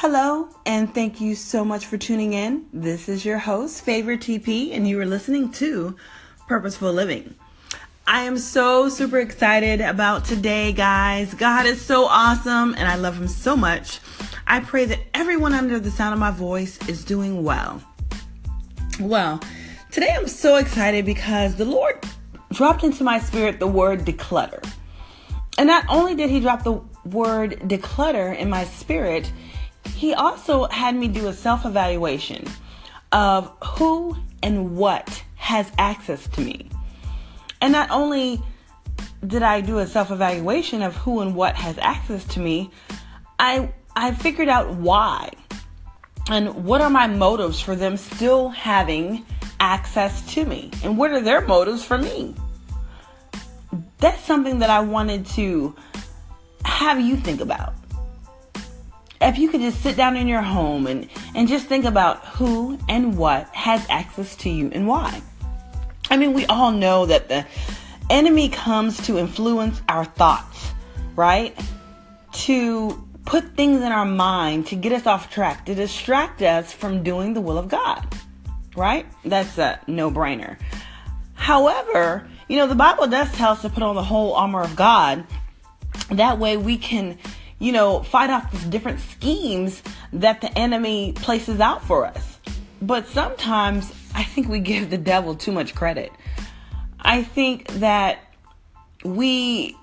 Hello, and thank you so much for tuning in. This is your host, Favor TP, and you are listening to Purposeful Living. I am so super excited about today, guys. God is so awesome, and I love Him so much. I pray that everyone under the sound of my voice is doing well. Well, today I'm so excited because the Lord dropped into my spirit the word declutter. And not only did He drop the word declutter in my spirit, he also had me do a self evaluation of who and what has access to me. And not only did I do a self evaluation of who and what has access to me, I, I figured out why and what are my motives for them still having access to me and what are their motives for me. That's something that I wanted to have you think about if you could just sit down in your home and, and just think about who and what has access to you and why. I mean, we all know that the enemy comes to influence our thoughts, right? To put things in our mind to get us off track, to distract us from doing the will of God, right? That's a no brainer. However, you know, the Bible does tell us to put on the whole armor of God. That way we can you know, fight off these different schemes that the enemy places out for us. But sometimes I think we give the devil too much credit. I think that we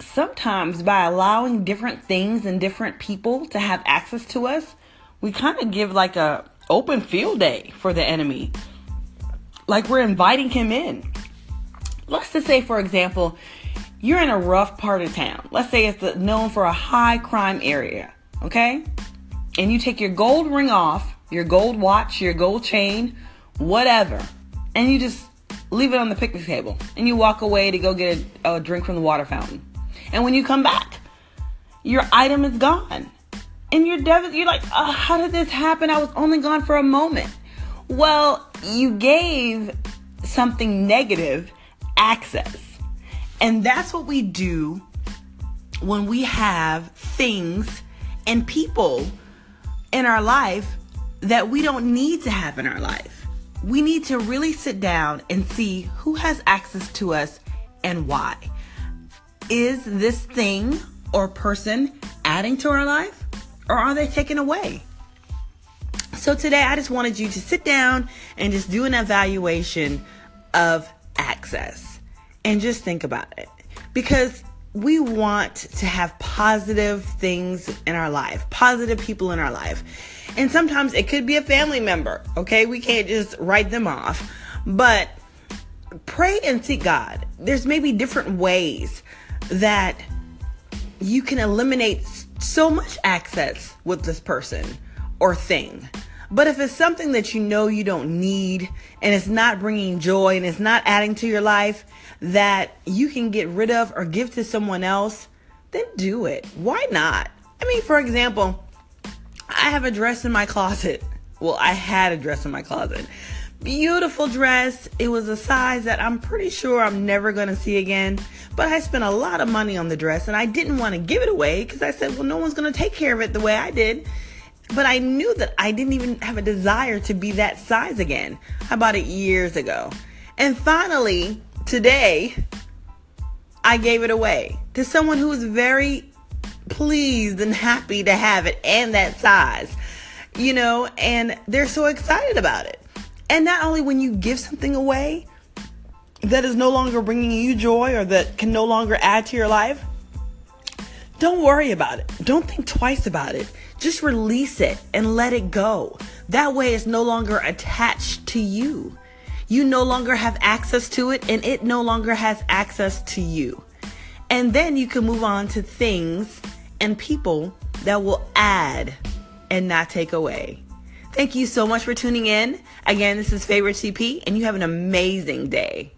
sometimes by allowing different things and different people to have access to us, we kind of give like a open field day for the enemy. Like we're inviting him in. Let's just say for example, you're in a rough part of town. Let's say it's known for a high crime area, okay? And you take your gold ring off, your gold watch, your gold chain, whatever, and you just leave it on the picnic table and you walk away to go get a, a drink from the water fountain. And when you come back, your item is gone. And you're dev- you're like, oh, how did this happen? I was only gone for a moment. Well, you gave something negative access. And that's what we do when we have things and people in our life that we don't need to have in our life. We need to really sit down and see who has access to us and why. Is this thing or person adding to our life or are they taken away? So today I just wanted you to sit down and just do an evaluation of access and just think about it. Because we want to have positive things in our life, positive people in our life. And sometimes it could be a family member, okay? We can't just write them off. But pray and seek God. There's maybe different ways that you can eliminate so much access with this person or thing. But if it's something that you know you don't need and it's not bringing joy and it's not adding to your life that you can get rid of or give to someone else, then do it. Why not? I mean, for example, I have a dress in my closet. Well, I had a dress in my closet. Beautiful dress. It was a size that I'm pretty sure I'm never going to see again. But I spent a lot of money on the dress and I didn't want to give it away because I said, well, no one's going to take care of it the way I did. But I knew that I didn't even have a desire to be that size again. I bought it years ago. And finally, today, I gave it away to someone who was very pleased and happy to have it and that size, you know, and they're so excited about it. And not only when you give something away that is no longer bringing you joy or that can no longer add to your life, don't worry about it. Don't think twice about it. Just release it and let it go. That way it's no longer attached to you. You no longer have access to it and it no longer has access to you. And then you can move on to things and people that will add and not take away. Thank you so much for tuning in. Again, this is Favorite CP and you have an amazing day.